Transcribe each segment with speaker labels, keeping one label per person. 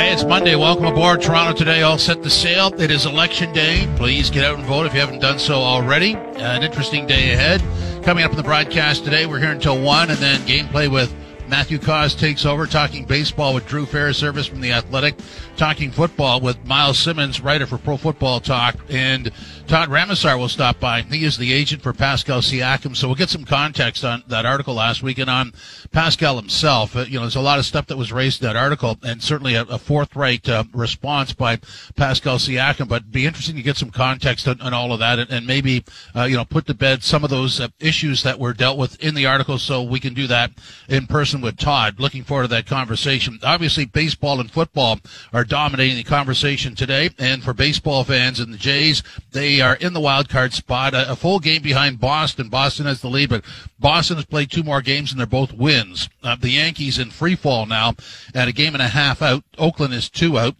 Speaker 1: Hey, it's Monday. Welcome aboard. Toronto today, all set to sail. It is election day. Please get out and vote if you haven't done so already. Uh, an interesting day ahead. Coming up in the broadcast today, we're here until 1, and then gameplay with Matthew Cauz takes over, talking baseball with Drew Fairservice from The Athletic, talking football with Myles Simmons, writer for Pro Football Talk, and Todd Ramasar will stop by. He is the agent for Pascal Siakam, so we'll get some context on that article last week and on Pascal himself. Uh, you know, there's a lot of stuff that was raised in that article, and certainly a, a forthright uh, response by Pascal Siakam. But be interesting to get some context on, on all of that, and, and maybe uh, you know put to bed some of those uh, issues that were dealt with in the article, so we can do that in person with Todd. Looking forward to that conversation. Obviously, baseball and football are dominating the conversation today, and for baseball fans and the Jays, they are in the wild card spot, a, a, full game behind Boston. Boston has the lead, but Boston has played two more games and they're both wins. Uh, the Yankees in free fall now at a game and a half out. Oakland is two out.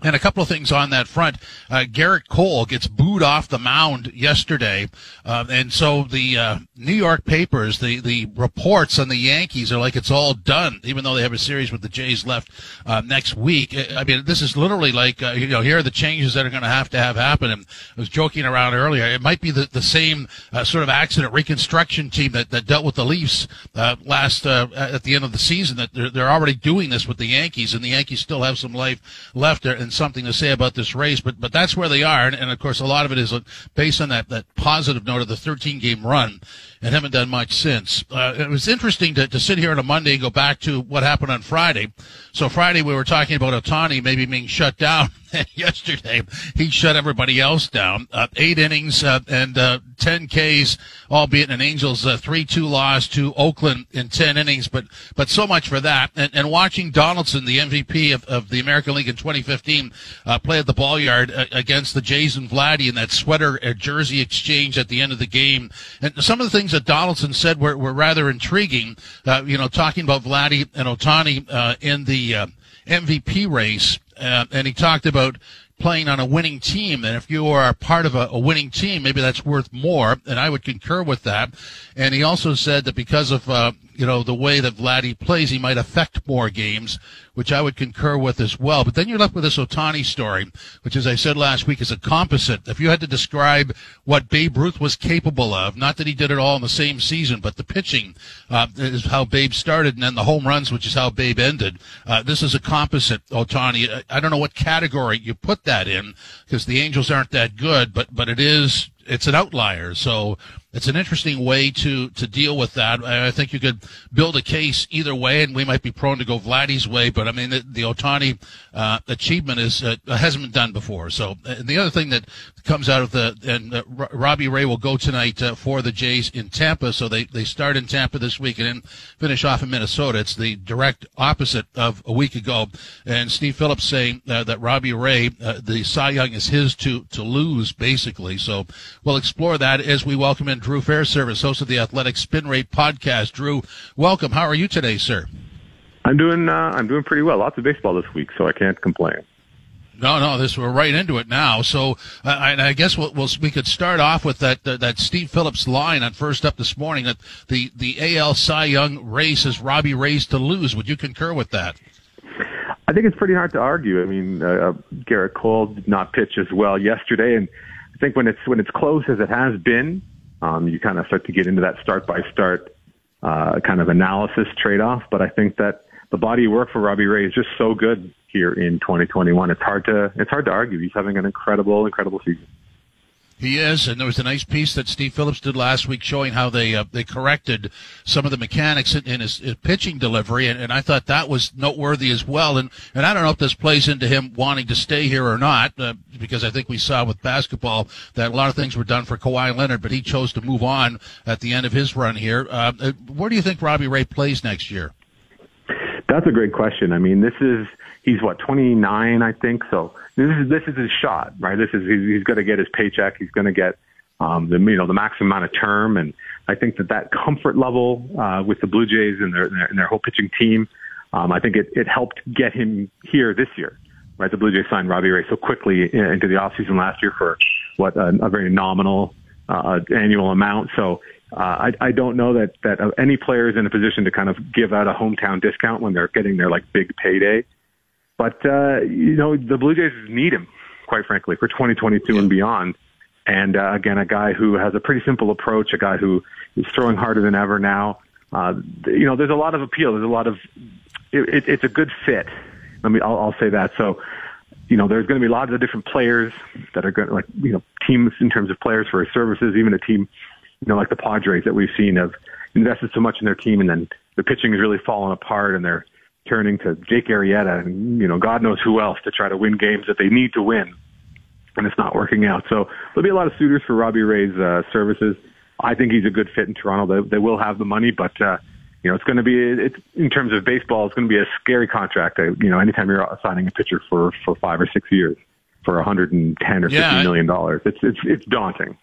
Speaker 1: And a couple of things on that front. Uh, Gerrit Cole gets booed off the mound yesterday. Uh, and so the uh, New York papers, the, the reports on the Yankees are like it's all done, even though they have a series with the Jays left uh, next week. I mean, this is literally like, uh, you know, here are the changes that are going to have to have happen. And I was joking around earlier. It might be the, the same uh, sort of accident reconstruction team that, that dealt with the Leafs last at the end of the season, that they're, they're already doing this with the Yankees, and the Yankees still have some life left there and something to say about this race, but but that's where they are, and, and of course a lot of it is based on that that positive note of the 13 game run and haven't done much since. Uh, it was interesting to, to sit here on a Monday and go back to what happened on Friday. So Friday we were talking about Ohtani maybe being shut down. Yesterday he shut everybody else down. Uh, eight innings uh, and uh, 10 Ks, albeit an Angels 3-2 uh, loss to Oakland in 10 innings. But but so much for that. And, and watching Donaldson, the MVP of, of the American League in 2015, uh, play at the ball yard against the Jays and Vladdy in that sweater jersey exchange at the end of the game. And some of the things that Donaldson said were, were rather intriguing. Uh, you know, talking about Vladdy and Ohtani uh, in the uh, MVP race, uh, and he talked about playing on a winning team. And if you are part of a, a, winning team, maybe that's worth more. And I would concur with that. And he also said that because of, uh, you know, the way that Vladdy plays, he might affect more games, which I would concur with as well. But then you're left with this Ohtani story, which, as I said last week, is a composite. If you had to describe what Babe Ruth was capable of, not that he did it all in the same season, but the pitching uh, is how Babe started, and then the home runs, which is how Babe ended. Uh, this is a composite, Ohtani. I don't know what category you put that in, because the Angels aren't that good, but but it is it's an outlier. So it's an interesting way to to deal with that. I think you could build a case either way, and we might be prone to go Vladdy's way. But I mean, the, the Ohtani uh, achievement is uh, hasn't been done before. So the other thing that comes out of the and uh, Robbie Ray will go tonight uh, for the Jays in Tampa. So they they start in Tampa this week and finish off in Minnesota. It's the direct opposite of a week ago. And Steve Phillips saying uh, that Robbie Ray, uh, the Cy Young is his to to lose basically. So we'll explore that as we welcome in Drew Fairservice, host of the Athletic Spin Rate podcast. Drew, welcome. How are you today, sir?
Speaker 2: I'm doing uh, I'm doing pretty well. Lots of baseball this week, so I can't complain.
Speaker 1: No, no, this we're right into it now. So, uh, I, I guess we'll, we'll, we could start off with that uh, that Steve Phillips line on first up this morning that the the AL Cy Young race is Robbie Ray's to lose. Would you concur with that?
Speaker 2: I think it's pretty hard to argue. I mean, uh, uh, Gerrit Cole did not pitch as well yesterday, and I think when it's when it's close as it has been, um, you kind of start to get into that start by start uh, kind of analysis trade off. But I think that the body of work for Robbie Ray is just so good here in 2021. It's hard to it's hard to argue. He's having an incredible, incredible season.
Speaker 1: He is, and there was a nice piece that Steve Phillips did last week showing how they uh, they corrected some of the mechanics in, in his, his, pitching delivery, and, and, I thought that was noteworthy as well. And and I don't know if this plays into him wanting to stay here or not, uh, because I think we saw with basketball that a lot of things were done for Kawhi Leonard, but he chose to move on at the end of his run here. Uh, uh where do you think Robbie Ray plays next year?
Speaker 2: That's a great question. I mean, this is he's what 29, I think. So this is this is his shot, right? This is he's, he's going to get his paycheck. He's going to get um, the you know the maximum amount of term, and I think that that comfort level uh, with the Blue Jays and their and their, and their whole pitching team, um, I think it it helped get him here this year, right? The Blue Jays signed Robbie Ray so quickly into the offseason last year for what a, a very nominal uh, annual amount. So uh, I, I don't know that that uh, any player is in a position to kind of give out a hometown discount when they're getting their like big payday. but uh, you know the Blue Jays need him, quite frankly, for 2022 yeah. and beyond. And uh, again, a guy who has a pretty simple approach, a guy who is throwing harder than ever now. Uh, you know, there's a lot of appeal. There's a lot of it, it, it's a good fit. Let me, I'll, I'll say that. So, you know, there's going to be lots of different players that are going to, like, you know, teams in terms of players for his services, even a team, you know, like the Padres that we've seen have invested so much in their team and then the pitching is really falling apart and they're turning to Jake Arrieta and, you know, God knows who else to try to win games that they need to win. And it's not working out. So there'll be a lot of suitors for Robbie Ray's uh, services. I think he's a good fit in Toronto. They, they will have the money, but, uh, you know, it's going to be, it's, in terms of baseball, it's going to be a scary contract. You know, anytime you're signing a pitcher for, for five or six years for 110 or yeah, 50 million dollars, it's, it's, it's daunting.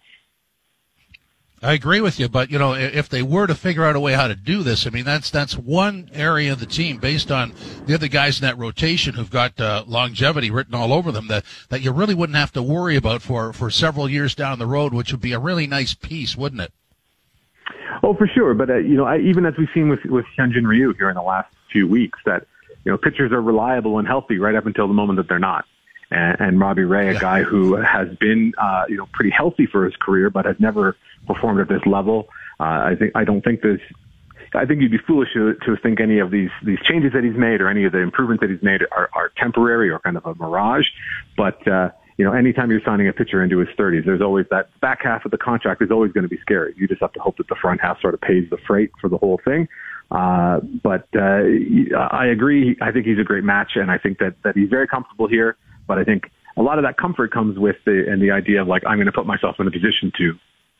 Speaker 1: I agree with you, but you know, if they were to figure out a way how to do this, I mean, that's that's one area of the team based on the other guys in that rotation who've got uh, longevity written all over them that that you really wouldn't have to worry about for for several years down the road, which would be a really nice piece, wouldn't it?
Speaker 2: Oh, for sure. But uh, you know, I, even as we've seen with with Hyunjin Ryu here in the last few weeks, that you know pitchers are reliable and healthy right up until the moment that they're not. And, and Robbie Ray, a guy who has been uh, you know pretty healthy for his career, but has never performed at this level. Uh, I think I don't think there's. I think you'd be foolish to, to think any of these these changes that he's made or any of the improvements that he's made are, are temporary or kind of a mirage. But uh, you know, anytime you're signing a pitcher into his 30s, there's always that back half of the contract is always going to be scary. You just have to hope that the front half sort of pays the freight for the whole thing. Uh, but uh, I agree. I think he's a great match, and I think that that he's very comfortable here. But I think a lot of that comfort comes with the and the idea of like I'm going to put myself in a position to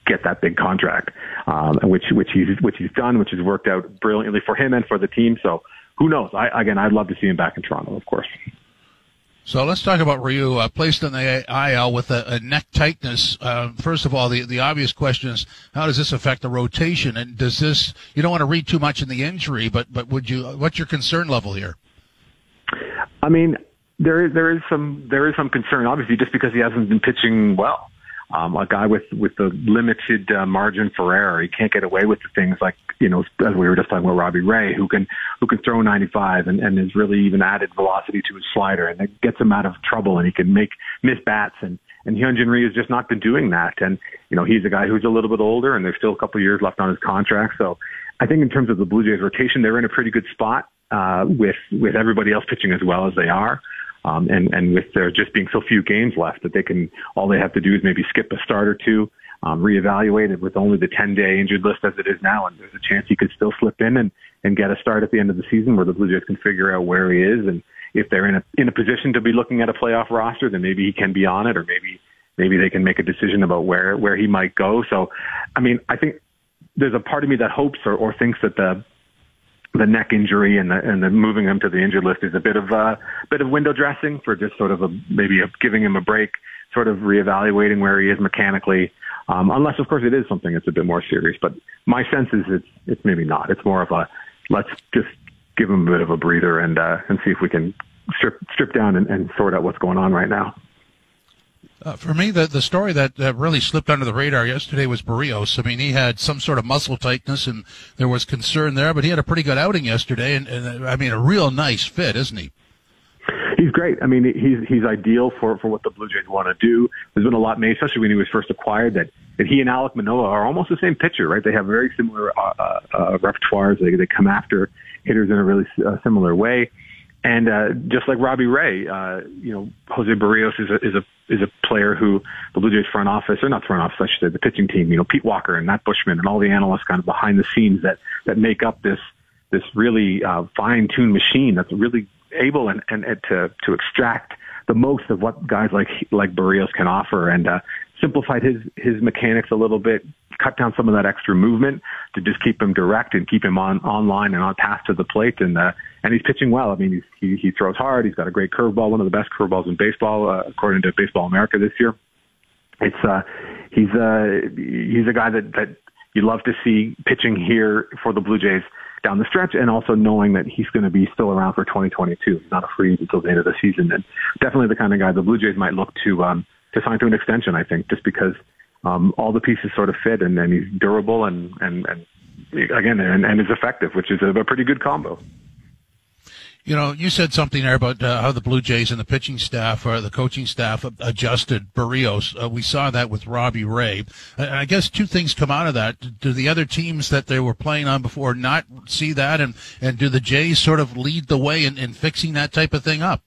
Speaker 2: get that big contract, um, which which he's which he's done, which has worked out brilliantly for him and for the team. So who knows? I, again, I'd love to see him back in Toronto, of course.
Speaker 1: So let's talk about Ryu, uh, placed in the IL with a, a neck tightness. Uh, first of all, the, the obvious question is, how does this affect the rotation? And does this, you don't want to read too much in the injury, but, but would you, what's your concern level here?
Speaker 2: I mean, there is, there is some, there is some concern, obviously, just because he hasn't been pitching well um, a guy with with the limited uh, margin for error. He can't get away with the things like you know as we were just talking about Robbie Ray, who can who can throw 95 and, and has really even added velocity to his slider, and it gets him out of trouble, and he can make miss bats and. And Hyunjin Ryu has just not been doing that. And, you know, he's a guy who's a little bit older and there's still a couple of years left on his contract. So I think in terms of the Blue Jays rotation, they're in a pretty good spot, uh, with, with everybody else pitching as well as they are. Um, and, and with there just being so few games left that they can, all they have to do is maybe skip a start or two, um, reevaluate it with only the 10 day injured list as it is now. And there's a chance he could still slip in and, and get a start at the end of the season where the Blue Jays can figure out where he is. And if they're in a, in a position to be looking at a playoff roster, then maybe he can be on it or maybe, maybe they can make a decision about where, where he might go. So, I mean, I think there's a part of me that hopes or, or thinks that the, the neck injury and the and the moving him to the injured list is a bit of a bit of window dressing for just sort of a maybe a, giving him a break, sort of reevaluating where he is mechanically. Um, unless of course it is something that's a bit more serious, but my sense is it's it's maybe not. It's more of a let's just give him a bit of a breather and uh, and see if we can strip strip down and, and sort out what's going on right now.
Speaker 1: Uh, for me, the the story that, that really slipped under the radar yesterday was Berrios. I mean, he had some sort of muscle tightness, and there was concern there, but he had a pretty good outing yesterday, and, and I mean, a real nice fit, isn't he?
Speaker 2: He's great. I mean, he's he's ideal for for what the Blue Jays want to do. There's been a lot made, especially when he was first acquired, that that he and Alek Manoah are almost the same pitcher, right? They have very similar uh, uh, uh repertoires. They they come after hitters in a really uh, similar way. And uh, just like Robbie Ray, uh, you know, Jose Berrios is a, is a is a player who the Blue Jays front office, or not front office, I should say, the pitching team, you know, Pete Walker and Matt Buschmann and all the analysts kind of behind the scenes that that make up this this really uh, fine tuned machine that's really able and, and, and to to extract the most of what guys like like Barrios can offer. And uh, simplified his his mechanics a little bit, cut down some of that extra movement to just keep him direct and keep him on online and on path to the plate. And uh, and he's pitching well. I mean, he's, he he throws hard. He's got a great curveball, one of the best curveballs in baseball, uh, according to Baseball America this year. It's uh, he's uh, he's a guy that that you love to see pitching here for the Blue Jays down the stretch, and also knowing that he's going to be still around for 2022. He's not a free until the end of the season, and definitely the kind of guy the Blue Jays might look to um, to sign to an extension. I think just because um, all the pieces sort of fit, and, and he's durable, and and, and again, and, and is effective, which is a, a pretty good combo.
Speaker 1: You know, you said something there about uh, how the Blue Jays and the pitching staff or the coaching staff adjusted Berrios. Uh, we saw that with Robbie Ray. I guess two things come out of that. Do the other teams that they were playing on before not see that, and and do the Jays sort of lead the way in, in fixing that type of thing up?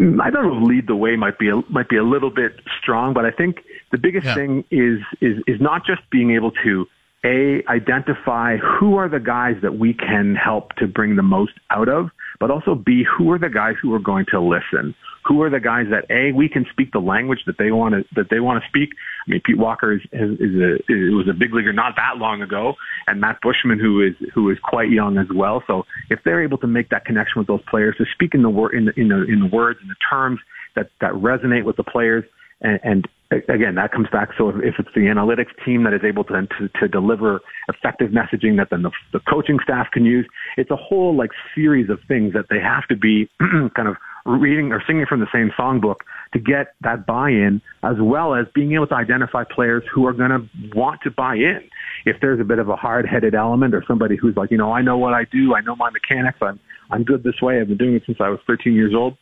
Speaker 2: Mm, I don't know. Lead the way might be a, might be a little bit strong, but I think the biggest yeah. thing is is is not just being able to a, identify who are the guys that we can help to bring the most out of, but also B, who are the guys who are going to listen? Who are the guys that A, we can speak the language that they want to, that they want to speak? I mean, Pete Walker is, is, is a, is, was a big leaguer not that long ago, and Matt Buschmann, who is, who is quite young as well. So if they're able to make that connection with those players, to speak in the word, in the, in the, in the words, and the terms that, that resonate with the players, and, and again, that comes back. So if, it's the analytics team that is able to, to, to deliver effective messaging that then the, the coaching staff can use, it's a whole like series of things that they have to be kind of reading or singing from the same songbook to get that buy-in, as well as being able to identify players who are going to want to buy in. If there's a bit of a hard-headed element or somebody who's like, you know, I know what I do, I know my mechanics, I'm I'm good this way, I've been doing it since I was 13 years old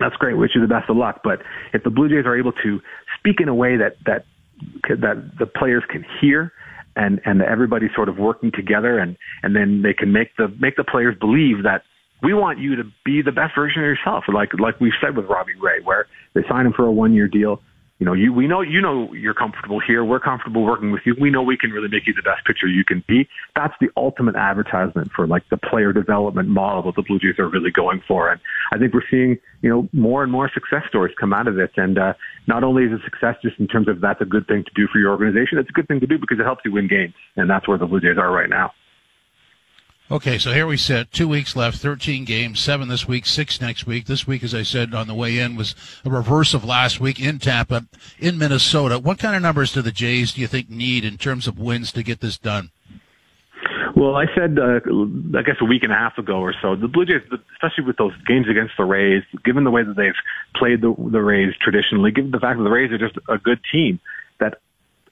Speaker 2: that's great. Wish you the best of luck. But if the Blue Jays are able to speak in a way that that that the players can hear, and and everybody's sort of working together, and and then they can make the make the players believe that we want you to be the best version of yourself. Like like we've said with Robbie Ray, where they sign him for a one year deal you know, you, we know, you know, you're comfortable here. We're comfortable working with you. We know we can really make you the best pitcher you can be. That's the ultimate advertisement for like the player development model that the Blue Jays are really going for. And I think we're seeing, you know, more and more success stories come out of this. And, uh, not only is it success just in terms of that's a good thing to do for your organization, it's a good thing to do because it helps you win games. And that's where the Blue Jays are right now.
Speaker 1: Okay, so here we sit. Two weeks left, 13 games, seven this week, six next week. This week, as I said on the way in, was a reverse of last week in Tampa, in Minnesota. What kind of numbers do the Jays, do you think, need in terms of wins to get this done?
Speaker 2: Well, I said, uh, I guess a week and a half ago or so, the Blue Jays, especially with those games against the Rays, given the way that they've played the, the Rays traditionally, given the fact that the Rays are just a good team,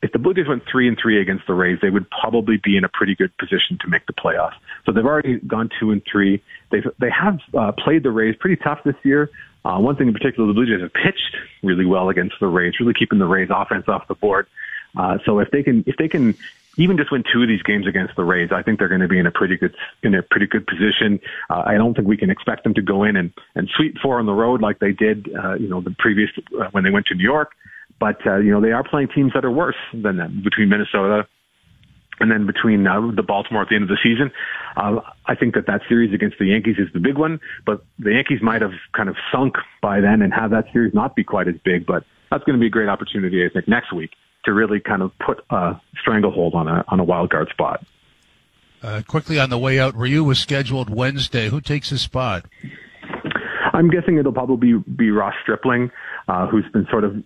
Speaker 2: if the Blue Jays went three and three against the Rays, they would probably be in a pretty good position to make the playoffs. So they've already gone two and three. They've they have uh, played the Rays pretty tough this year. Uh, one thing in particular, the Blue Jays have pitched really well against the Rays, really keeping the Rays offense off the board. Uh, so if they can if they can even just win two of these games against the Rays, I think they're going to be in a pretty good in a pretty good position. Uh, I don't think we can expect them to go in and and sweep four on the road like they did, uh, you know, the previous uh, when they went to New York. But uh, you know they are playing teams that are worse than them between Minnesota and then between uh, the Baltimore at the end of the season. Uh, I think that that series against the Yankees is the big one, but the Yankees might have kind of sunk by then and have that series not be quite as big. But that's going to be a great opportunity, I think, next week to really kind of put a stranglehold on a on a wild card spot.
Speaker 1: Uh, quickly on the way out, Ryu was scheduled Wednesday. Who takes his spot?
Speaker 2: I'm guessing it'll probably be, be Ross Stripling, uh, who's been sort of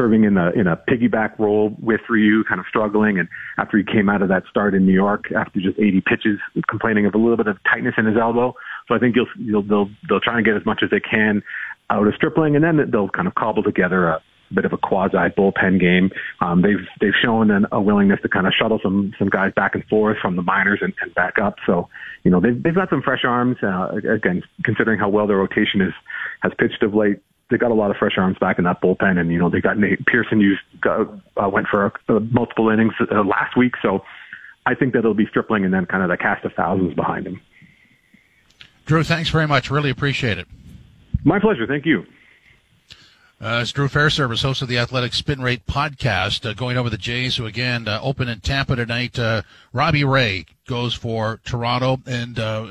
Speaker 2: serving in a in a piggyback role with Ryu, kind of struggling. And after he came out of that start in New York, after just 80 pitches, complaining of a little bit of tightness in his elbow. So I think you'll, you'll they'll they'll try and get as much as they can out of Stripling, and then they'll kind of cobble together a bit of a quasi bullpen game. Um, they've they've shown an, a willingness to kind of shuttle some some guys back and forth from the minors and, and back up. So you know they've they've got some fresh arms. Uh, again, considering how well their rotation is has pitched of late, they got a lot of fresh arms back in that bullpen, and you know they got Nate Pearson used uh, went for uh, multiple innings uh, last week, so I think that it'll be Stripling and then kind of the cast of thousands behind him.
Speaker 1: Drew, thanks very much. Really appreciate it.
Speaker 2: My pleasure. Thank you.
Speaker 1: Uh, it's Drew Fairservice, host of the Athletic Spin Rate podcast, uh, going over the Jays, who again uh, open in Tampa tonight. Uh, Robbie Ray goes for Toronto, and uh,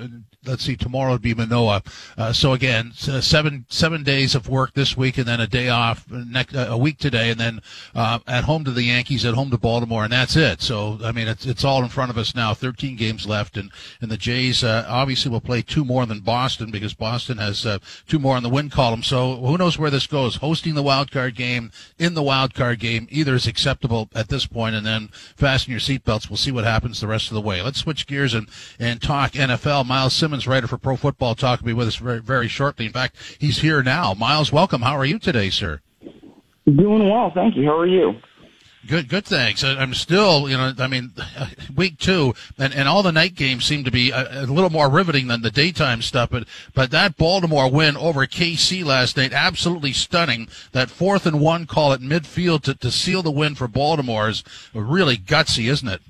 Speaker 1: let's see, tomorrow would be Manoah. Uh, so again, uh, seven seven days of work this week, and then a day off next a week today, and then uh, at home to the Yankees, at home to Baltimore, and that's it. So I mean, it's it's all in front of us now. Thirteen games left, and and the Jays uh, obviously will play two more than Boston because Boston has uh, two more on the win column. So who knows where this goes? Hosting the wild card game in the wild card game either is acceptable at this point, and then fasten your seatbelts. We'll see what happens the rest of the way. Let's switch gears and and talk NFL. Myles Simmons Writer for Pro Football Talk, will be with us very, very shortly. In fact, he's here now. Myles, welcome. How are you today, sir?
Speaker 3: Doing well, thank you. How are you?
Speaker 1: Good, good. Thanks. I, am still, you know, I mean, week two, and, and all the night games seem to be a, a, little more riveting than the daytime stuff. But but that Baltimore win over KC last night, absolutely stunning. That fourth and one call at midfield to, to seal the win for Baltimore is really gutsy, isn't it?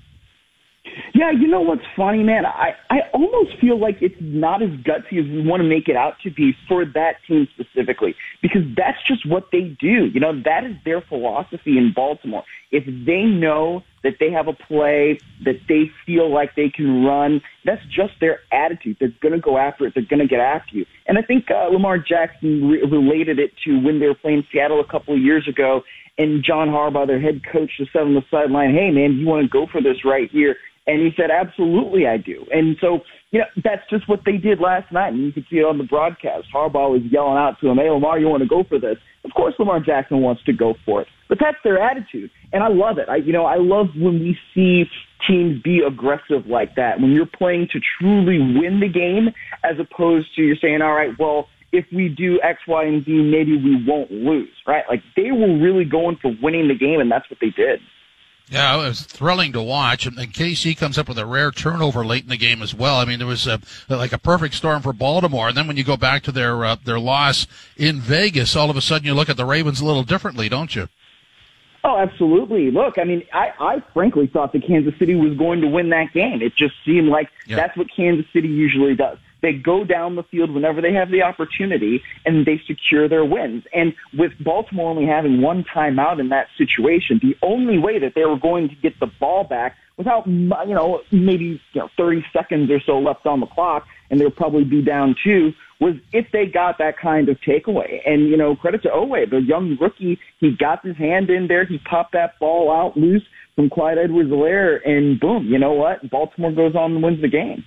Speaker 3: Yeah, you know what's funny, man? I, I almost feel like it's not as gutsy as we want to make it out to be for that team specifically, because that's just what they do. You know, that is their philosophy in Baltimore. If they know that they have a play that they feel like they can run, that's just their attitude. They're going to go after it. They're going to get after you. And I think uh, Lamar Jackson re- related it to when they were playing Seattle a couple of years ago, and John Harbaugh, their head coach, just said on the sideline, "Hey, man, you want to go for this right here?" And he said, absolutely, I do. And so, you know, that's just what they did last night. And you could see it on the broadcast. Harbaugh was yelling out to him, hey, Lamar, you want to go for this? Of course, Lamar Jackson wants to go for it. But that's their attitude. And I love it. I, you know, I love when we see teams be aggressive like that. When you're playing to truly win the game as opposed to you're saying, all right, well, if we do X, Y, and Z, maybe we won't lose, right? Like they were really going for winning the game, and that's what they did.
Speaker 1: Yeah, it was thrilling to watch. And, KC comes up with a rare turnover late in the game as well. I mean, there was a, like a perfect storm for Baltimore. And then when you go back to their uh, their loss in Vegas, all of a sudden you look at the Ravens a little differently, don't you?
Speaker 3: Oh, absolutely. Look, I mean, I, I frankly thought that Kansas City was going to win that game. It just seemed like yeah. that's what Kansas City usually does. They go down the field whenever they have the opportunity and they secure their wins. And with Baltimore only having one timeout in that situation, the only way that they were going to get the ball back without, you know, maybe, you know, 30 seconds or so left on the clock and they'll probably be down two was if they got that kind of takeaway. And, you know, credit to Oweh, the young rookie, he got his hand in there, he popped that ball out loose from Clyde Edwards-Helaire and boom, you know what? Baltimore goes on and wins the game.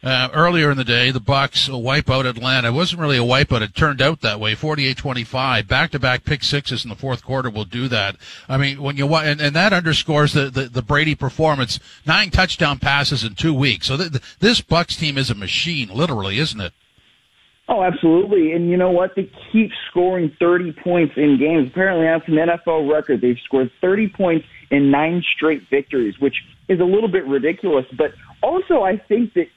Speaker 1: Uh, earlier in the day, the Bucks wipe out Atlanta. It wasn't really a wipeout. It turned out that way. 48-25. Back-to-back pick sixes in the fourth quarter will do that. I mean, when you and, and that underscores the, the, the Brady performance. Nine touchdown passes in two weeks. So th- th- this Bucks team is a machine, literally, isn't it?
Speaker 3: Oh, absolutely. And you know what? They keep scoring 30 points in games. Apparently, that's an NFL record. They've scored 30 points in nine straight victories, which is a little bit ridiculous. But also, I think that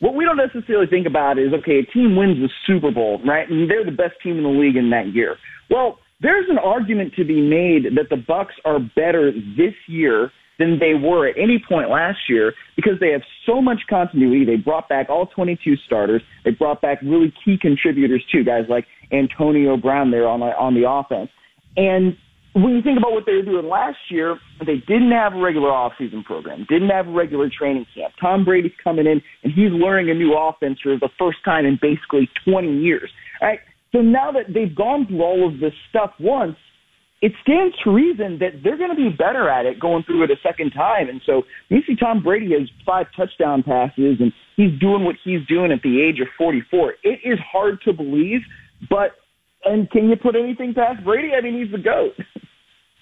Speaker 3: what we don't necessarily think about is, okay, a team wins the Super Bowl, right? And they're the best team in the league in that year. Well, there's an argument to be made that the Bucks are better this year than they were at any point last year because they have so much continuity. They brought back all 22 starters. They brought back really key contributors too, guys like Antonio Brown there on the, on the offense. And when you think about what they were doing last year, they didn't have a regular offseason program, didn't have a regular training camp. Tom Brady's coming in and he's learning a new offense for the first time in basically 20 years. All right. So now that they've gone through all of this stuff once, it stands to reason that they're going to be better at it going through it a second time. And so you see Tom Brady has five touchdown passes and he's doing what he's doing at the age of 44. It is hard to believe, but and can you put anything past Brady? I mean, he's the goat.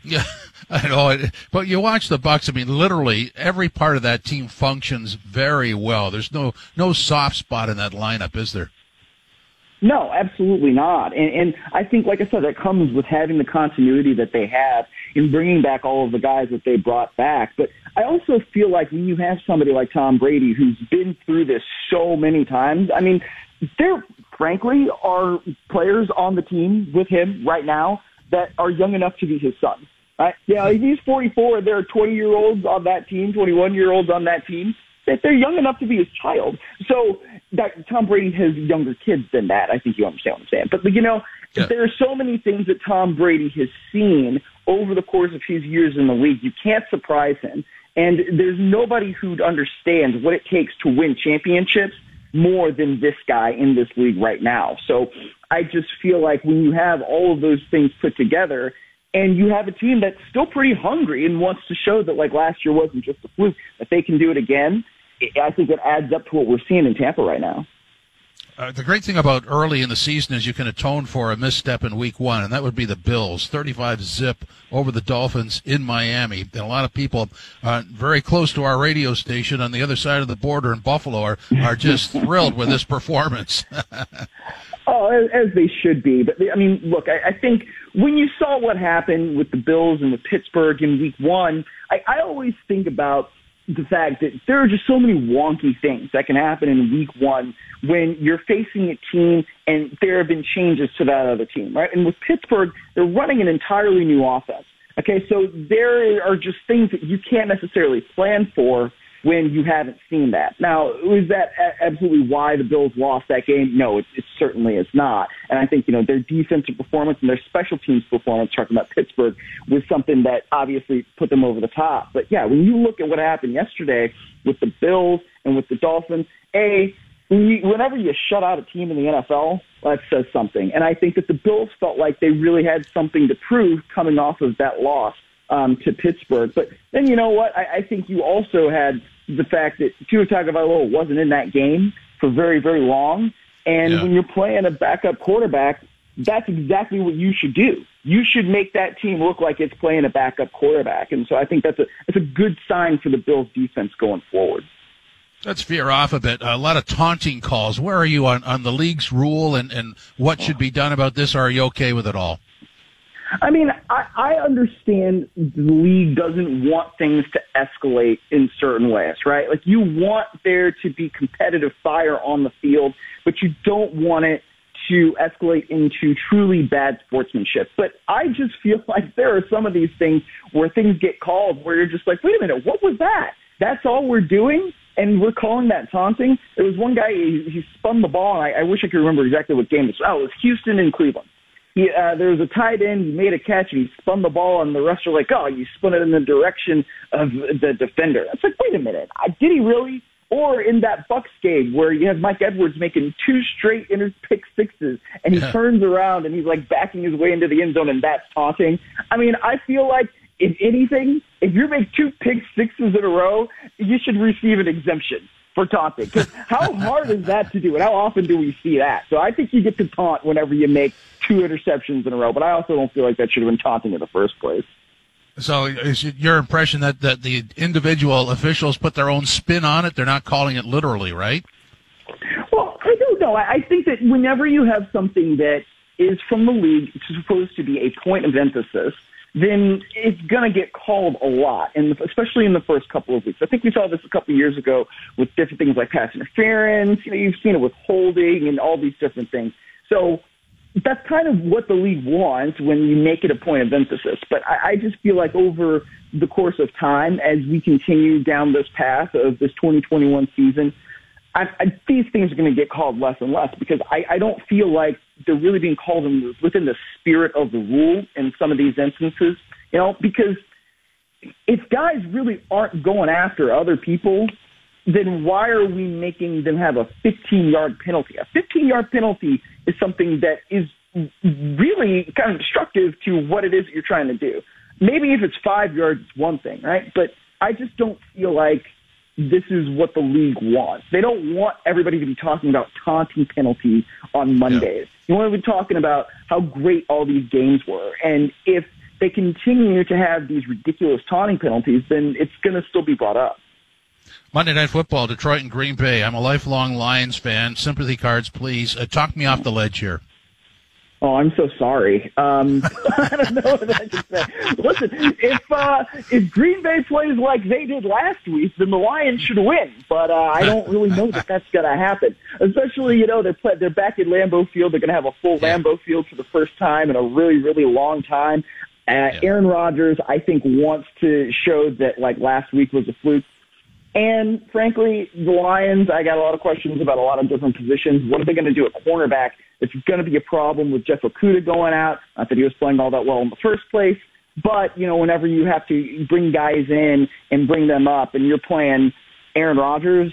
Speaker 1: Yeah, I know. But you watch the Bucks. I mean, literally every part of that team functions very well. There's no no soft spot in that lineup, is there?
Speaker 3: No, absolutely not. And, and I think, like I said, that comes with having the continuity that they have in bringing back all of the guys that they brought back. But I also feel like when you have somebody like Tom Brady who's been through this so many times, I mean, there frankly are players on the team with him right now that are young enough to be his son. Right? Yeah, he's 44. There are 20 year olds on that team, 21 year olds on that team that they're young enough to be his child. So that Tom Brady has younger kids than that. I think you understand what I'm saying. But, but you know, yeah. there are so many things that Tom Brady has seen over the course of his years in the league. You can't surprise him. And there's nobody who understands what it takes to win championships more than this guy in this league right now. So I just feel like when you have all of those things put together and you have a team that's still pretty hungry and wants to show that like last year wasn't just a fluke, that they can do it again, I think it adds up to what we're seeing in Tampa right now.
Speaker 1: Uh, the great thing about early in the season is you can atone for a misstep in week one, and that would be the Bills. 35 zip over the Dolphins in Miami. And a lot of people uh, very close to our radio station on the other side of the border in Buffalo are, are just thrilled with this performance.
Speaker 3: oh, as, they should be. But, I mean, look, I, I think when you saw what happened with the Bills and with Pittsburgh in week one, I, I always think about the fact that there are just so many wonky things that can happen in week one when you're facing a team and there have been changes to that other team, right? And with Pittsburgh, they're running an entirely new offense. Okay, so there are just things that you can't necessarily plan for when you haven't seen that. Now, is that absolutely why the Bills lost that game? No, it, it certainly is not. And I think, you know, their defensive performance and their special teams performance, talking about Pittsburgh, was something that obviously put them over the top. But yeah, when you look at what happened yesterday with the Bills and with the Dolphins, A, whenever you shut out a team in the NFL, that says something. And I think that the Bills felt like they really had something to prove coming off of that loss um, to Pittsburgh. But then you know what? I, I think you also had the fact that Tua Tagovailoa wasn't in that game for very, very long. And yeah. when you're playing a backup quarterback, that's exactly what you should do. You should make that team look like it's playing a backup quarterback. And so I think that's a, that's a good sign for the Bills defense going forward.
Speaker 1: Let's veer off a bit. A lot of taunting calls. Where are you on, on the league's rule and, and what should be done about this? Are you okay with it all?
Speaker 3: I mean, I, I understand the league doesn't want things to escalate in certain ways, right? Like you want there to be competitive fire on the field, but you don't want it to escalate into truly bad sportsmanship. But I just feel like there are some of these things where things get called where you're just like, wait a minute, what was that? That's all we're doing? And we're calling that taunting. There was one guy, he, he spun the ball, and I, I wish I could remember exactly what game it was. Oh, it was Houston and Cleveland he, uh, there was a tight end. He made a catch and he spun the ball, and the refs were like, "Oh, you spun it in the direction of the defender." It's like, wait a minute, did he really? Or in that Bucks game where you have Mike Edwards making two straight inter pick sixes, and he turns around and he's like backing his way into the end zone, and that's taunting. I mean, I feel like if anything, if you make two pick sixes in a row, you should receive an exemption for taunting. Because how hard is that to do, and how often do we see that? So I think you get to taunt whenever you make two interceptions in a row. But I also don't feel like that should have been taunting in the first place.
Speaker 1: So is it your impression that, that the individual officials put their own spin on it? They're not calling it literally, right?
Speaker 3: Well, I don't know. I think that whenever you have something that is from the league supposed to be a point of emphasis – then it's going to get called a lot, and especially in the first couple of weeks. I think we saw this a couple of years ago with different things like pass interference. You know, you've seen it with holding and all these different things. So that's kind of what the league wants when you make it a point of emphasis. But I, I just feel like over the course of time, as we continue down this path of this 2021 season, I, I, these things are going to get called less and less because I, I don't feel like they're really being called in, within the spirit of the rule in some of these instances. You know, because if guys really aren't going after other people, then why are we making them have a 15 yard penalty? A 15 yard penalty is something that is really kind of destructive to what it is that you're trying to do. Maybe if it's five yards, it's one thing, right? But I just don't feel like this is what the league wants. They don't want everybody to be talking about taunting penalties on Mondays. Yeah. You want to be talking about how great all these games were. And if they continue to have these ridiculous taunting penalties, then it's going to still be brought up.
Speaker 1: Monday Night Football, Detroit and Green Bay. I'm a lifelong Lions fan. Sympathy cards, please. Uh, talk me off the ledge here.
Speaker 3: Oh, I'm so sorry. Um, I don't know what I can say. Listen, if uh, if Green Bay plays like they did last week, then the Lions should win. But uh, I don't really know that that's going to happen. Especially, you know, they're play, they're back at Lambeau Field. They're going to have a full yeah. Lambeau Field for the first time in a really, really long time. Uh, yeah. Aaron Rodgers, I think, wants to show that like last week was a fluke. And frankly, the Lions, I got a lot of questions about a lot of different positions. What are they going to do at cornerback? It's going to be a problem with Jeff Okudah going out. Not that he was playing all that well in the first place, but you know, whenever you have to bring guys in and bring them up, and you're playing Aaron Rodgers,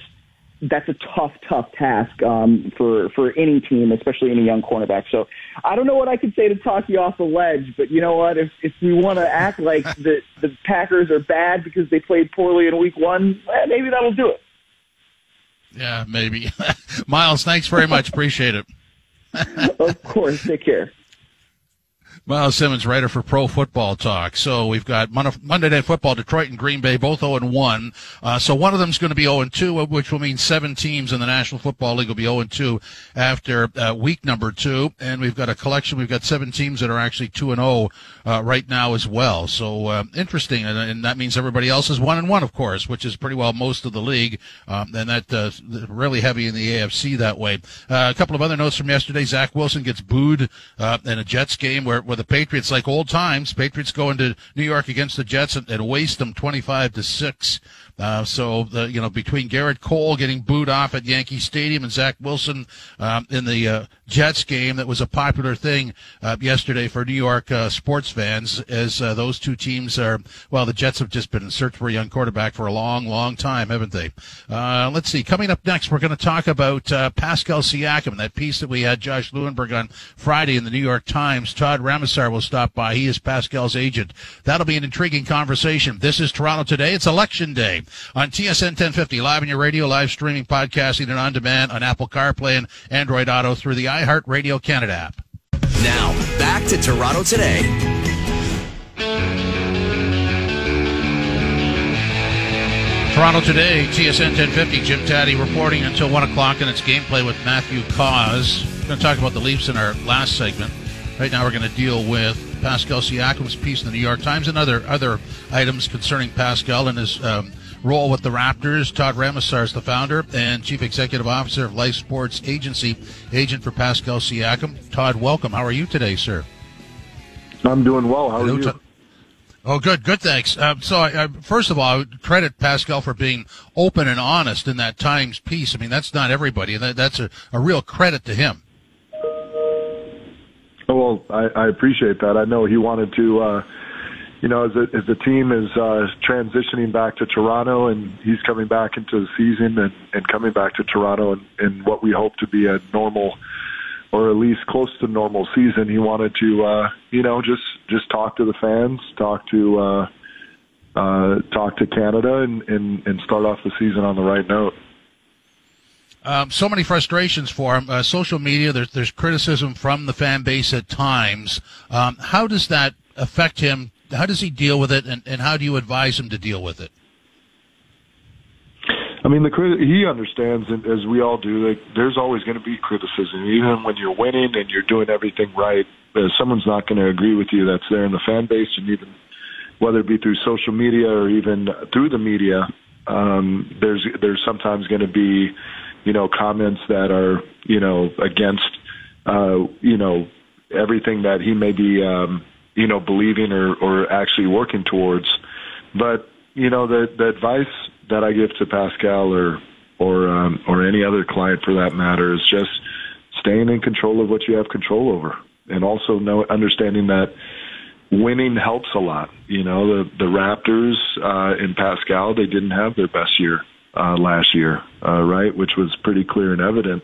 Speaker 3: that's a tough, tough task um, for for any team, especially any young cornerback. So I don't know what I could say to talk you off the ledge, but you know what? If if we want to act like the the Packers are bad because they played poorly in Week One, eh, maybe that'll do it.
Speaker 1: Yeah, maybe. Myles, thanks very much. Appreciate it.
Speaker 3: Of course. Take care.
Speaker 1: Myles Simmons, writer for Pro Football Talk. So we've got Monday Night Football, Detroit and Green Bay, both 0 and 1. Uh, so one of them is going to be 0 and 2, which will mean seven teams in the National Football League will be 0 and 2 after uh, week number two. And we've got a collection. We've got seven teams that are actually 2 and 0 uh, right now as well. So uh, interesting, and, and, that means everybody else is 1 and 1, of course, which is pretty well most of the league. Um, and that uh, really heavy in the AFC that way. Uh, a couple of other notes from yesterday: Zach Wilson gets booed in a Jets game where the Patriots, like old times, Patriots go into New York against the Jets and, and waste them 25 to 6. Uh, so, the, you know, between Gerrit Cole getting booed off at Yankee Stadium and Zach Wilson um, in the uh, Jets game, that was a popular thing uh, yesterday for New York uh, sports fans, as uh, those two teams are, well, the Jets have just been in search for a young quarterback for a long, long time, haven't they? Uh, let's see. Coming up next, we're going to talk about Pascal Siakam, that piece that we had Josh Lewenberg on Friday in the New York Times. Todd Ramasar will stop by. He is Pascal's agent. That'll be an intriguing conversation. This is Toronto Today. It's election day on TSN 1050, live on your radio, live streaming, podcasting, and on demand on Apple CarPlay and Android Auto through the iHeartRadio Canada app.
Speaker 4: Now, back to Toronto Today.
Speaker 1: Toronto today, TSN 1050, Jim Tatti reporting until 1 o'clock, and it's gameplay with Matthew Cauz. We're going to talk about the Leafs in our last segment. Right now, we're going to deal with Pascal Siakam's piece in the New York Times and other other items concerning Pascal and his um, role with the Raptors. Todd Ramasar is the founder and chief executive officer of Life Sports Agency, agent for Pascal Siakam. Todd, welcome. How are you today, sir?
Speaker 5: I'm doing well. How are you?
Speaker 1: Todd? Oh, good, good. Thanks. Um, so, I, I, first of all, I would credit Pascal for being open and honest in that Times piece. I mean, that's not everybody, and that, that's a, a real credit to him.
Speaker 5: Oh, well, I, I appreciate that. I know he wanted to, uh, you know, as, a, as the team is uh, transitioning back to Toronto and he's coming back into the season and, and coming back to Toronto and, and what we hope to be a normal or at least close to normal season, he wanted to, uh, you know, just just talk to the fans, talk to uh, uh, talk to Canada, and, and and start off the season on the right note.
Speaker 1: Um, so many frustrations for him. Uh, social media, there's, there's criticism from the fan base at times. Um, how does that affect him? How does he deal with it, and, and how do you advise him to deal with it?
Speaker 5: I mean, the he understands, as we all do, that there's always going to be criticism, even when you're winning and you're doing everything right. Uh, someone's not going to agree with you. That's there in the fan base, and even whether it be through social media or even through the media, um, there's there's sometimes going to be you know, comments that are, you know, against, uh, you know, everything that he may be, um, you know, believing or, or actually working towards. But, you know, the, the advice that I give to Pascal or, or, um, or any other client for that matter is just staying in control of what you have control over. And also know, understanding that winning helps a lot. You know, the, the Raptors, uh, in Pascal, they didn't have their best year uh, last year, uh, right, which was pretty clear and evident.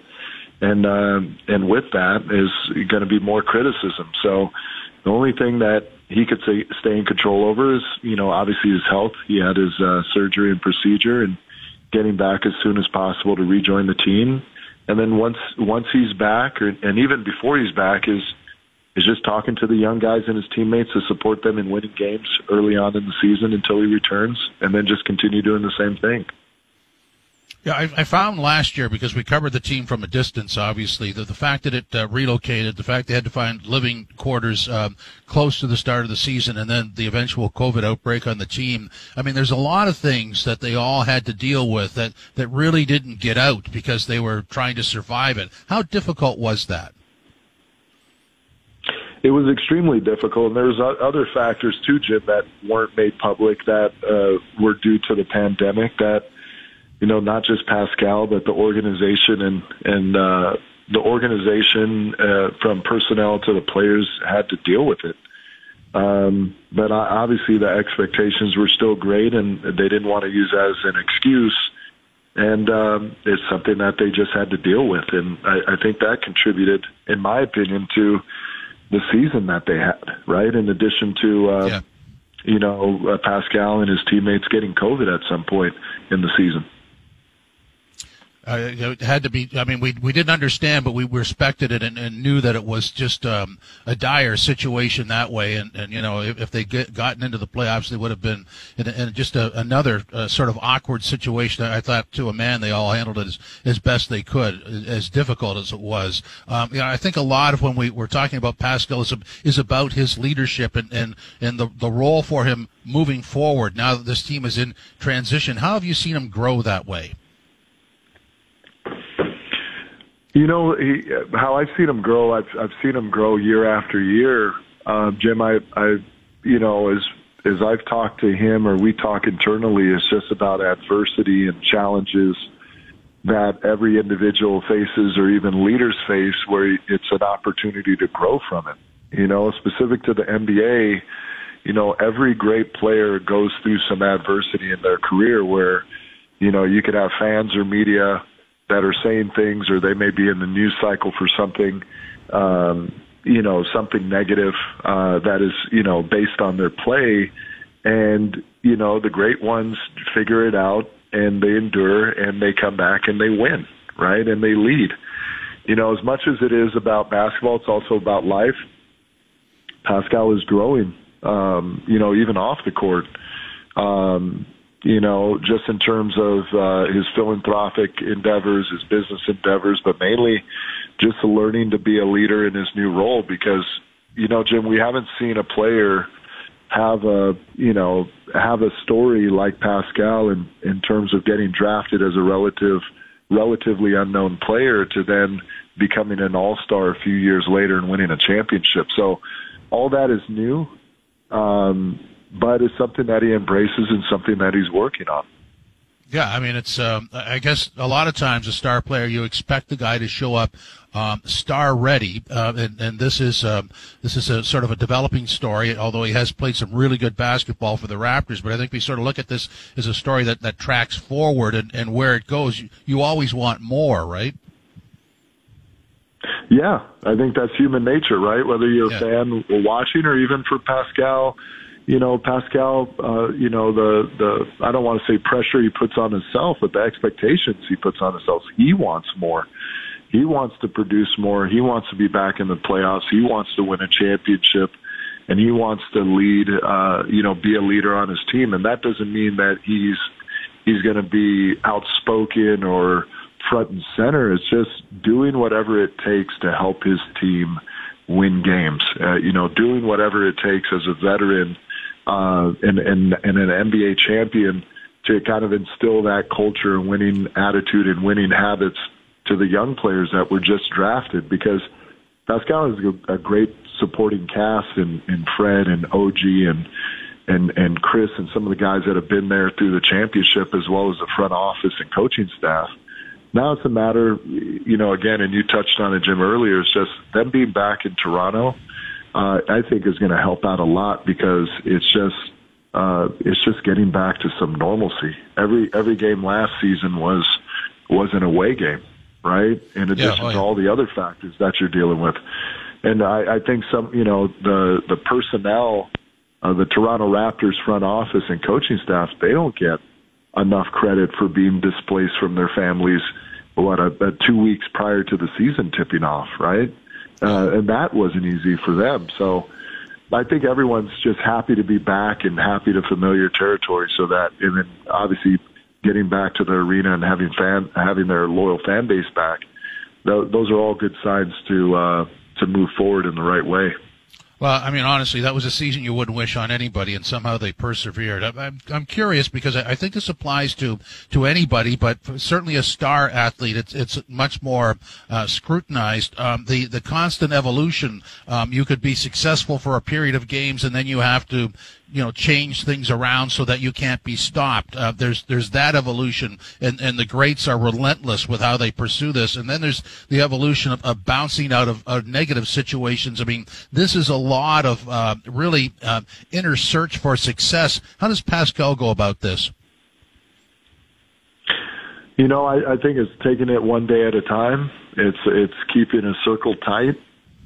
Speaker 5: And uh, and with that is going to be more criticism. So the only thing that he could say, stay in control over is, you know, obviously his health. He had his uh, surgery and procedure, and getting back as soon as possible to rejoin the team. And then once once he's back, or, and even before he's back, is is just talking to the young guys and his teammates to support them in winning games early on in the season until he returns, and then just continue doing the same thing.
Speaker 1: Yeah, I, I, found last year because we covered the team from a distance. Obviously, that the fact that it uh, relocated, the fact they had to find living quarters um, close to the start of the season, and then the eventual COVID outbreak on the team. I mean, there's a lot of things that they all had to deal with that that really didn't get out because they were trying to survive it. How difficult was that?
Speaker 5: It was extremely difficult, and there's other factors too, Jim, that weren't made public that uh, were due to the pandemic that you know, not just Pascal, but the organization and and uh, the organization uh, from personnel to the players had to deal with it. Um, but obviously, the expectations were still great, and they didn't want to use that as an excuse. And um, it's something that they just had to deal with, and I, I think that contributed, in my opinion, to the season that they had. Right, in addition to. Uh, yeah. You know, uh, Pascal and his teammates getting COVID at some point in the season.
Speaker 1: Uh, it had to be. I mean, we we didn't understand, but we respected it and, and knew that it was just um, a dire situation that way. And, and you know, if, if they get gotten into the playoffs, they would have been in, in just a, another uh, sort of awkward situation. I thought, to a man, they all handled it as, as best they could, as difficult as it was. Um, you know, I think a lot of when we were talking about Pascal is is about his leadership and and and the the role for him moving forward. Now that this team is in transition, how have you seen him grow that way?
Speaker 5: You know he, how I've seen him grow. I've I've seen him grow year after year. Um, Jim, I I you know as as I've talked to him or we talk internally, it's just about adversity and challenges that every individual faces or even leaders face, where it's an opportunity to grow from it. You know, specific to the NBA, you know, every great player goes through some adversity in their career where, you know, you could have fans or media that are saying things, or they may be in the news cycle for something, um, you know, something negative uh, that is, you know, based on their play. And you know, the great ones figure it out and they endure and they come back and they win, right? And they lead. You know, as much as it is about basketball, it's also about life. Pascal is growing, um, you know, even off the court. Um, you know, just in terms of uh, his philanthropic endeavors, his business endeavors, but mainly just learning to be a leader in his new role because, you know, Jim, we haven't seen a player have a, you know, have a story like Pascal in, in terms of getting drafted as a relative, relatively unknown player to then becoming an all-star a few years later and winning a championship. So all that is new. Um, but it's something that he embraces and something that he's working on.
Speaker 1: Yeah, I mean, it's. Um, I guess a lot of times a star player, you expect the guy to show up um, star ready, uh, and, and this is um, this is a sort of a developing story. Although he has played some really good basketball for the Raptors, but I think we sort of look at this as a story that, that tracks forward and, and where it goes. You, you always want more, right?
Speaker 5: Yeah, I think that's human nature, right? Whether you're yeah. a fan watching or even for Pascal you know, Pascal, uh, you know, the, the, I don't want to say pressure he puts on himself, but the expectations he puts on himself. He wants more. He wants to produce more. He wants to be back in the playoffs. He wants to win a championship and he wants to lead, uh, you know, be a leader on his team. And that doesn't mean that he's, he's going to be outspoken or front and center. It's just doing whatever it takes to help his team win games. Uh, you know, doing whatever it takes as a veteran uh, and, and, and an NBA champion to kind of instill that culture and winning attitude and winning habits to the young players that were just drafted because Pascal is a, great supporting cast and, and Fred and OG and and and Chris and some of the guys that have been there through the championship as well as the front office and coaching staff. Now it's a matter, you know, again, and you touched on it, Jim, earlier. It's just them being back in Toronto uh, I think is going to help out a lot because it's just uh, it's just getting back to some normalcy. Every every game last season was was an away game, right? In addition yeah, oh, yeah. to all the other factors that you're dealing with, and I, I think some you know the the personnel, uh, the Toronto Raptors front office and coaching staff, they don't get enough credit for being displaced from their families. What a, a two weeks prior to the season tipping off, right? Uh, and that wasn't easy for them. So I think everyone's just happy to be back and happy to familiar territory. So that, and then obviously getting back to the arena and having fan having their loyal fan base back. Th- those are all good signs to uh, to move forward in the right way.
Speaker 1: Well, I mean, honestly, that was a season you wouldn't wish on anybody, and somehow they persevered. I'm, I'm curious because I think this applies to, to anybody, but certainly a star athlete, it's, it's much more uh, scrutinized. Um, the, the constant evolution, um, you could be successful for a period of games, and then you have to you know change things around so that you can't be stopped. Uh, there's there's that evolution, and and the greats are relentless with how they pursue this. And then there's the evolution of, of bouncing out of, of, negative situations. I mean, this is a lot of uh, really uh, inner search for success. How does Pascal go about this?
Speaker 5: You know, I, I think it's taking it one day at a time. It's it's keeping a circle tight.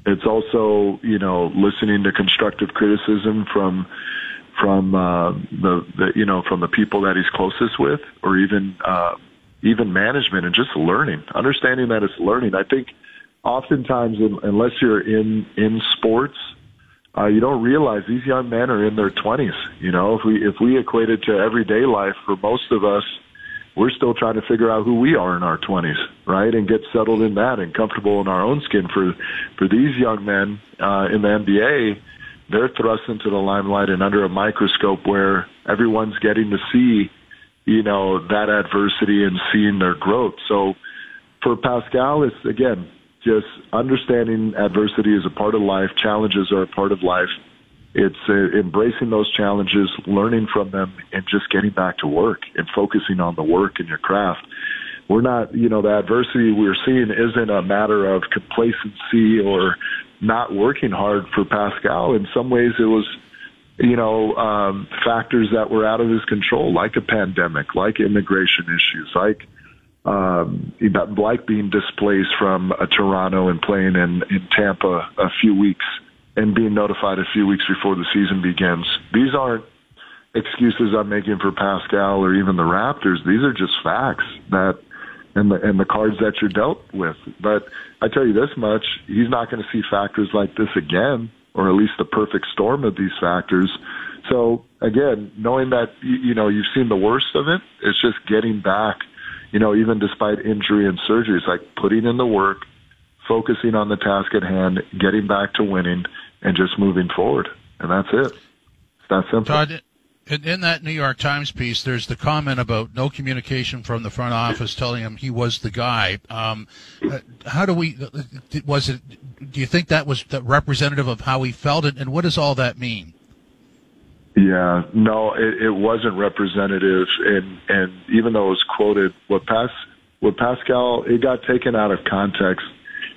Speaker 5: It's also, you know, listening to constructive criticism from from uh, the, the you know from the people that he's closest with, or even uh, even management and just learning, understanding that it's learning. I think oftentimes, unless you're in in sports, uh, you don't realize these young men are in their 20s. You know, if we if we equate it to everyday life, for most of us, we're still trying to figure out who we are in our 20s, right, and get settled in that and comfortable in our own skin. For for these young men uh, in the NBA, they're thrust into the limelight and under a microscope where everyone's getting to see, you know, that adversity and seeing their growth. So for Pascal, it's again just understanding adversity is a part of life, challenges are a part of life. It's uh, embracing those challenges, learning from them, and just getting back to work and focusing on the work and your craft. We're not, you know, the adversity we're seeing isn't a matter of complacency or not working hard for Pascal. In some ways, it was, you know, um, factors that were out of his control, like a pandemic, like immigration issues, like um, like being displaced from uh, Toronto and playing in, in Tampa a few weeks and being notified a few weeks before the season begins. These aren't excuses I'm making for Pascal or even the Raptors. These are just facts that and the and the cards that you're dealt with. But I tell you this much, he's not going to see factors like this again, or at least the perfect storm of these factors. So again, knowing that you, know you've seen the worst of it, it's just getting back you know, even despite injury and surgery, it's like putting in the work, focusing on the task at hand, getting back to winning, and just moving forward. And that's it. It's that simple.
Speaker 1: Todd, in, in, that New York Times piece, there's the comment about no communication from the front office telling him he was the guy. Um, uh, how do we? Was it? Do you think that was representative of how he felt it, and what does all that mean?
Speaker 5: Yeah, no, it, it wasn't representative, and and even though it was quoted, what Pas what Pascal it got taken out of context.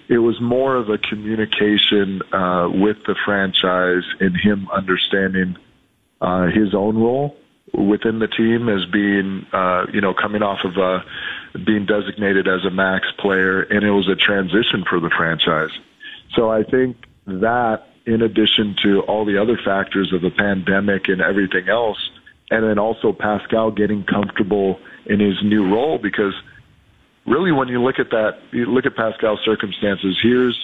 Speaker 5: It was more of a communication uh, with the franchise and him understanding uh, his own role within the team as being, uh, you know, coming off of a, being designated as a max player, and it was a transition for the franchise. So I think that in addition to all the other factors of the pandemic and everything else. And then also Pascal getting comfortable in his new role because really when you look at that, you look at Pascal's circumstances, here's,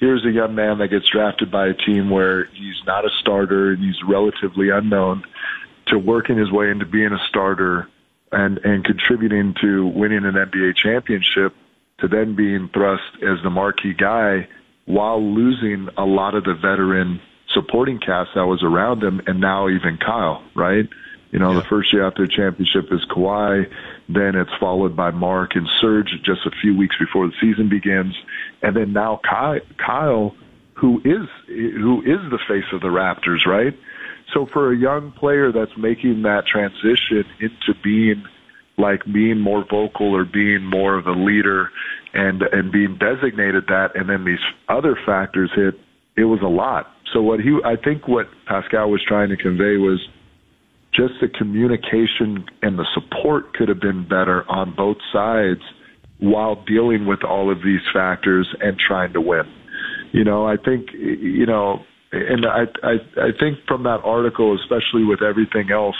Speaker 5: here's a young man that gets drafted by a team where he's not a starter and he's relatively unknown to working his way into being a starter and, and contributing to winning an NBA championship to then being thrust as the marquee guy while losing a lot of the veteran supporting cast that was around him, and now even Kyle, right? You know, yeah. the first year after the championship is Kawhi, then it's followed by Mark and Serge just a few weeks before the season begins, and then now Kyle, who is who is the face of the Raptors, right? So for a young player that's making that transition into being like being more vocal or being more of a leader and and being designated that, and then these other factors hit. It was a lot. So what he, I think, what Pascal was trying to convey was just the communication and the support could have been better on both sides while dealing with all of these factors and trying to win. You know, I think, you know, and I, I, I think from that article, especially with everything else,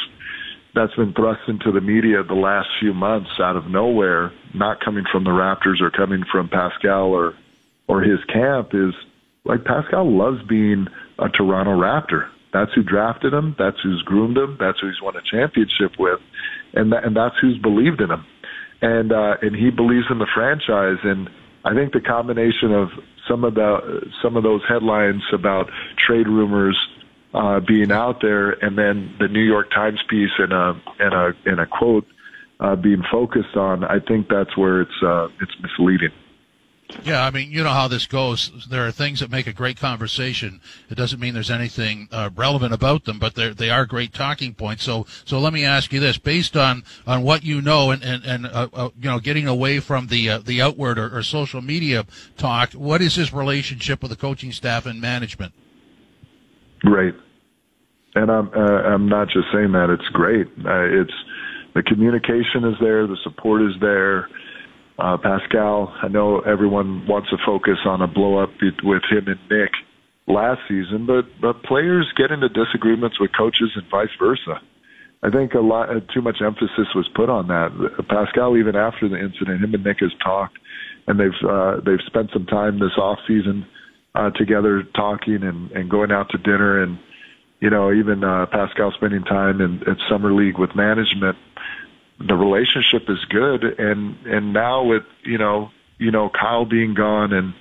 Speaker 5: that's been thrust into the media the last few months out of nowhere, not coming from the Raptors or coming from Pascal or or his camp is like Pascal loves being a Toronto Raptor. That's who drafted him. That's who's groomed him. That's who he's won a championship with, and that, and that's who's believed in him, and uh, and he believes in the franchise. And I think the combination of some of the some of those headlines about trade rumors uh, being out there, and then the New York Times piece and a and a and a quote uh, being focused on, I think that's where it's uh, it's misleading.
Speaker 1: Yeah, I mean, you know how this goes. There are things that make a great conversation. It doesn't mean there's anything uh, relevant about them, but they are great talking points. So so let me ask you this: based on on what you know and and, and uh, uh, you know, getting away from the uh, the outward or, or social media talk, what is his relationship with the coaching staff and management?
Speaker 5: Great. And I'm uh, I'm not just saying that. It's great. Uh, it's the communication is there, the support is there. Uh, Pascal, I know everyone wants to focus on a blow up with him and Nick last season, but but players get into disagreements with coaches and vice versa. I think a lot uh, too much emphasis was put on that. Pascal, even after the incident, him and Nick has talked, and they've uh, they've spent some time this off season uh, together talking and, and going out to dinner, and you know even uh, Pascal spending time in at summer league with management. The relationship is good, and and now with you know you know Kyle being gone and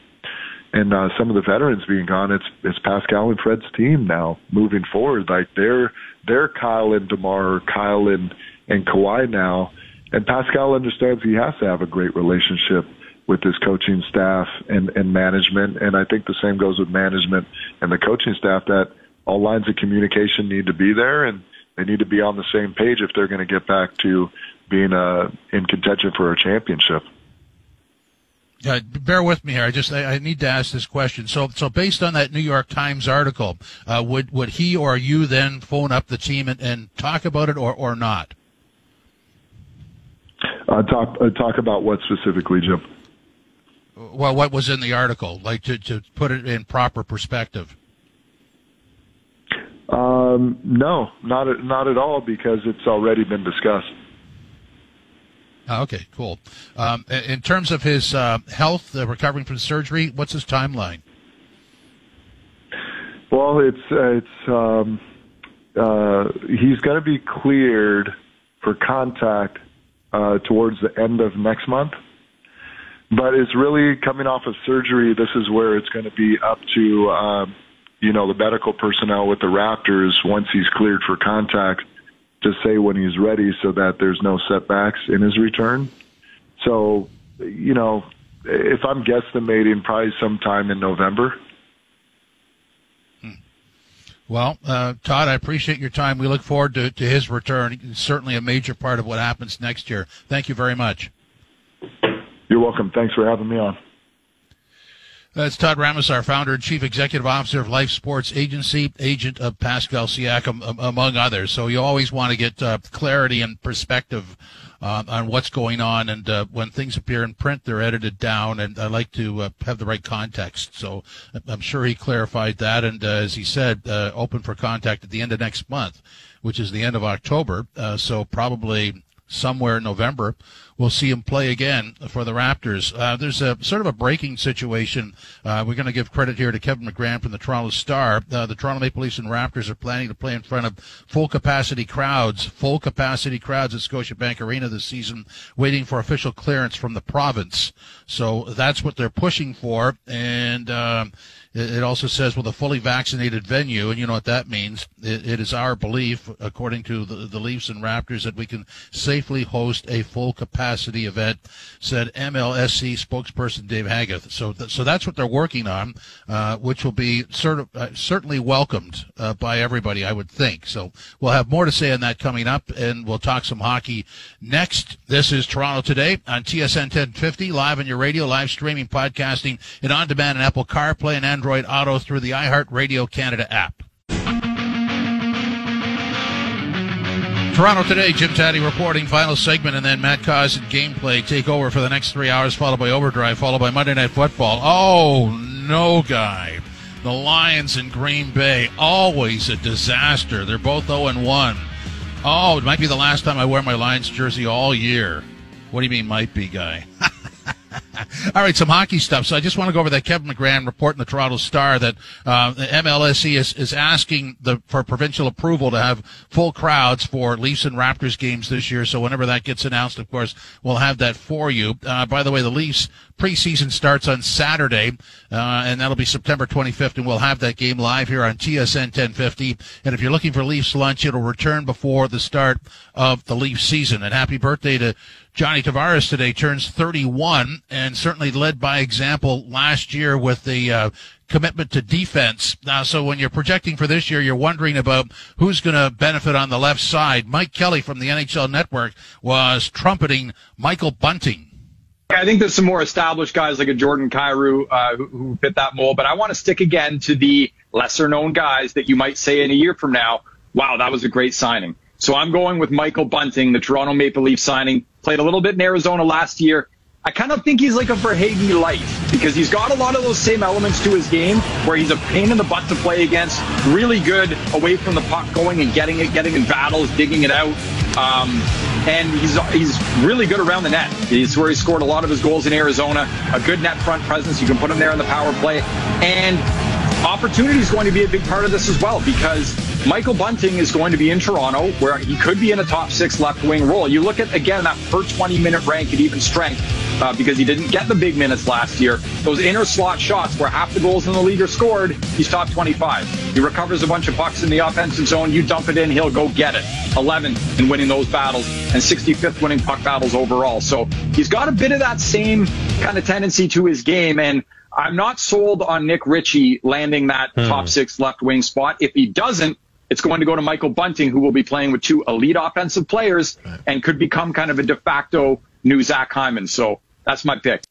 Speaker 5: and uh, some of the veterans being gone, it's it's Pascal and Fred's team now moving forward. Like they're they're Kyle and Demar, Kyle and and Kawhi now, and Pascal understands he has to have a great relationship with his coaching staff and and management, and I think the same goes with management and the coaching staff that all lines of communication need to be there. And they need to be on the same page if they're going to get back to being uh, in contention for a championship.
Speaker 1: Uh, bear with me here. I just I, I, need to ask this question. So so based on that New York Times article, uh, would would he or you then phone up the team and, and talk about it or or not?
Speaker 5: Uh, talk uh, talk about what specifically, Jim?
Speaker 1: Well, what was in the article, like to to put it in proper perspective.
Speaker 5: Um, no, not not at all, because it's already been discussed.
Speaker 1: Oh, okay, cool. Um, in terms of his uh, health, uh, recovering from surgery, what's his timeline?
Speaker 5: Well, it's uh, it's um, uh, he's going to be cleared for contact uh, towards the end of next month. But it's really coming off of surgery. This is where it's going to be up to um, you know the medical personnel with the Raptors once he's cleared for contact to say when he's ready so that there's no setbacks in his return. So, you know, if I'm guesstimating, probably sometime in November.
Speaker 1: Hmm. Well, uh, Todd, I appreciate your time. We look forward to, to his return. It's certainly a major part of what happens next year. Thank you very much.
Speaker 5: You're welcome. Thanks for having me on.
Speaker 1: That's Todd Ramasar, founder and chief executive officer of Life Sports Agency, agent of Pascal Siakam, among others. So you always want to get uh, clarity and perspective uh, on what's going on. And uh, when things appear in print, they're edited down. And I like to uh, have the right context. So I'm sure he clarified that. And uh, as he said, uh, open for contact at the end of next month, which is the end of October. so probably somewhere in November we'll see him play again for the Raptors. Uh, there's a sort of a breaking situation. Uh, we're going to give credit here to Kevin McGran from the Toronto Star. Uh, the Toronto Maple Leafs and Raptors are planning to play in front of full capacity crowds, full capacity crowds at Scotiabank Arena this season, waiting for official clearance from the province. So that's what they're pushing for. And, um, it also says with a fully vaccinated venue, and you know what that means. it, it is our belief, according to the, the Leafs and Raptors, that we can safely host a full capacity event, said MLSE spokesperson Dave Haggith. So, th- so that's what they're working on, uh, which will be of, uh, certainly welcomed uh, by everybody, I would think. So we'll have more to say on that coming up, and we'll talk some hockey next. This is Toronto Today on TSN 1050, live on your radio, live streaming, podcasting, and on demand on Apple CarPlay and Android Auto through the iHeartRadio Canada app. Toronto today, Jim Tatti reporting final segment, and then Matt Cauz and gameplay take over for the next three hours, followed by overdrive, followed by Monday Night Football. Oh no, guy! The Lions in Green Bay always a disaster. They're both 0 and 1. Oh, it might be the last time I wear my Lions jersey all year. What do you mean, might be, guy? All right, some hockey stuff. So I just want to go over that Kevin McGran report in the Toronto Star that uh, the MLSE is, is asking the, for provincial approval to have full crowds for Leafs and Raptors games this year. So whenever that gets announced, of course, we'll have that for you. Uh, by the way, the Leafs preseason starts on Saturday, uh, and that'll be September 25th, and we'll have that game live here on TSN 1050. And if you're looking for Leafs lunch, it'll return before the start of the Leafs season. And happy birthday to Johnny Tavares today turns 31 and certainly led by example last year with the uh, commitment to defense. Now, so when you're projecting for this year, you're wondering about who's going to benefit on the left side. Mike Kelly from the NHL Network was trumpeting Michael Bunting.
Speaker 6: I think there's some more established guys like a Jordan Kyrou uh, who, who fit that mold, but I want to stick again to the lesser known guys that you might say in a year from now, wow, that was a great signing. So I'm going with Michael Bunting, the Toronto Maple Leaf signing. Played a little bit in Arizona last year. I kind of think he's like a Verhaeghe light because he's got a lot of those same elements to his game where he's a pain in the butt to play against, really good away from the puck going and getting it, getting in battles, digging it out. Um, and he's he's really good around the net. He's where he scored a lot of his goals in Arizona. A good net front presence. You can put him there in the power play, and opportunity is going to be a big part of this as well because Michael Bunting is going to be in Toronto where he could be in a top six left wing role. You look at, again, that per 20 minute rank at even strength uh, because he didn't get the big minutes last year. Those inner slot shots where half the goals in the league are scored, he's top 25. He recovers a bunch of pucks in the offensive zone. You dump it in, he'll go get it. 11th in winning those battles and 65th winning puck battles overall. So he's got a bit of that same kind of tendency to his game. And I'm not sold on Nick Ritchie landing that hmm. top six left wing spot. If he doesn't, it's going to go to Michael Bunting, who will be playing with two elite offensive players and could become kind of a de facto new Zach Hyman. So that's my pick.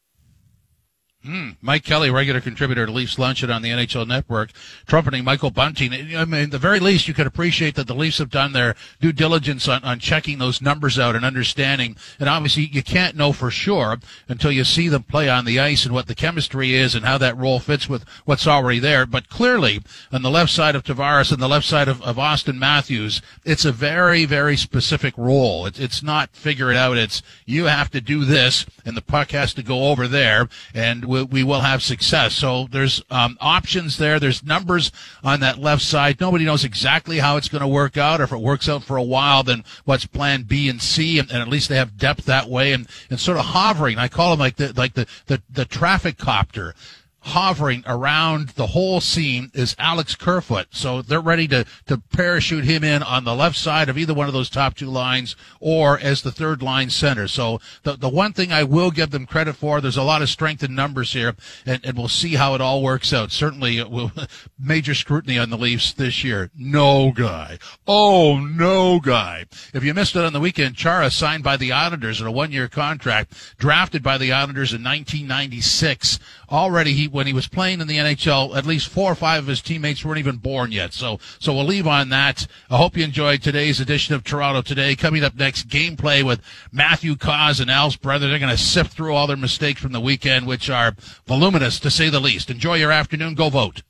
Speaker 1: Mm, Mike Kelly, regular contributor to Leafs Luncheon on the NHL Network, trumpeting Michael Bunting. I mean, the very least, you could appreciate that the Leafs have done their due diligence on, on checking those numbers out and understanding. And obviously, you can't know for sure until you see them play on the ice and what the chemistry is and how that role fits with what's already there. But clearly, on the left side of Tavares and the left side of, of Auston Matthews, it's a very, very specific role. It's, it's not figure it out. It's you have to do this and the puck has to go over there and we, we will have success. So there's um, options there. There's numbers on that left side. Nobody knows exactly how it's going to work out. Or if it works out for a while, then what's plan B and C? And, and, at least they have depth that way and, and sort of hovering. I call them like the, like the, the, the traffic copter hovering around the whole scene is Alex Kerfoot. So they're ready to, to parachute him in on the left side of either one of those top two lines or as the third line center. So the, the one thing I will give them credit for, there's a lot of strength in numbers here and, and we'll see how it all works out. Certainly will major scrutiny on the Leafs this year. No guy. Oh, no guy. If you missed it on the weekend, Chara signed by the Islanders in a one year contract, drafted by the Islanders in 1996. Already he when he was playing in the NHL, at least four or five of his teammates weren't even born yet. So, so we'll leave on that. I hope you enjoyed today's edition of Toronto Today. Coming up next, gameplay with Matthew Cauz and Al's brother. They're going to sift through all their mistakes from the weekend, which are voluminous to say the least. Enjoy your afternoon. Go vote.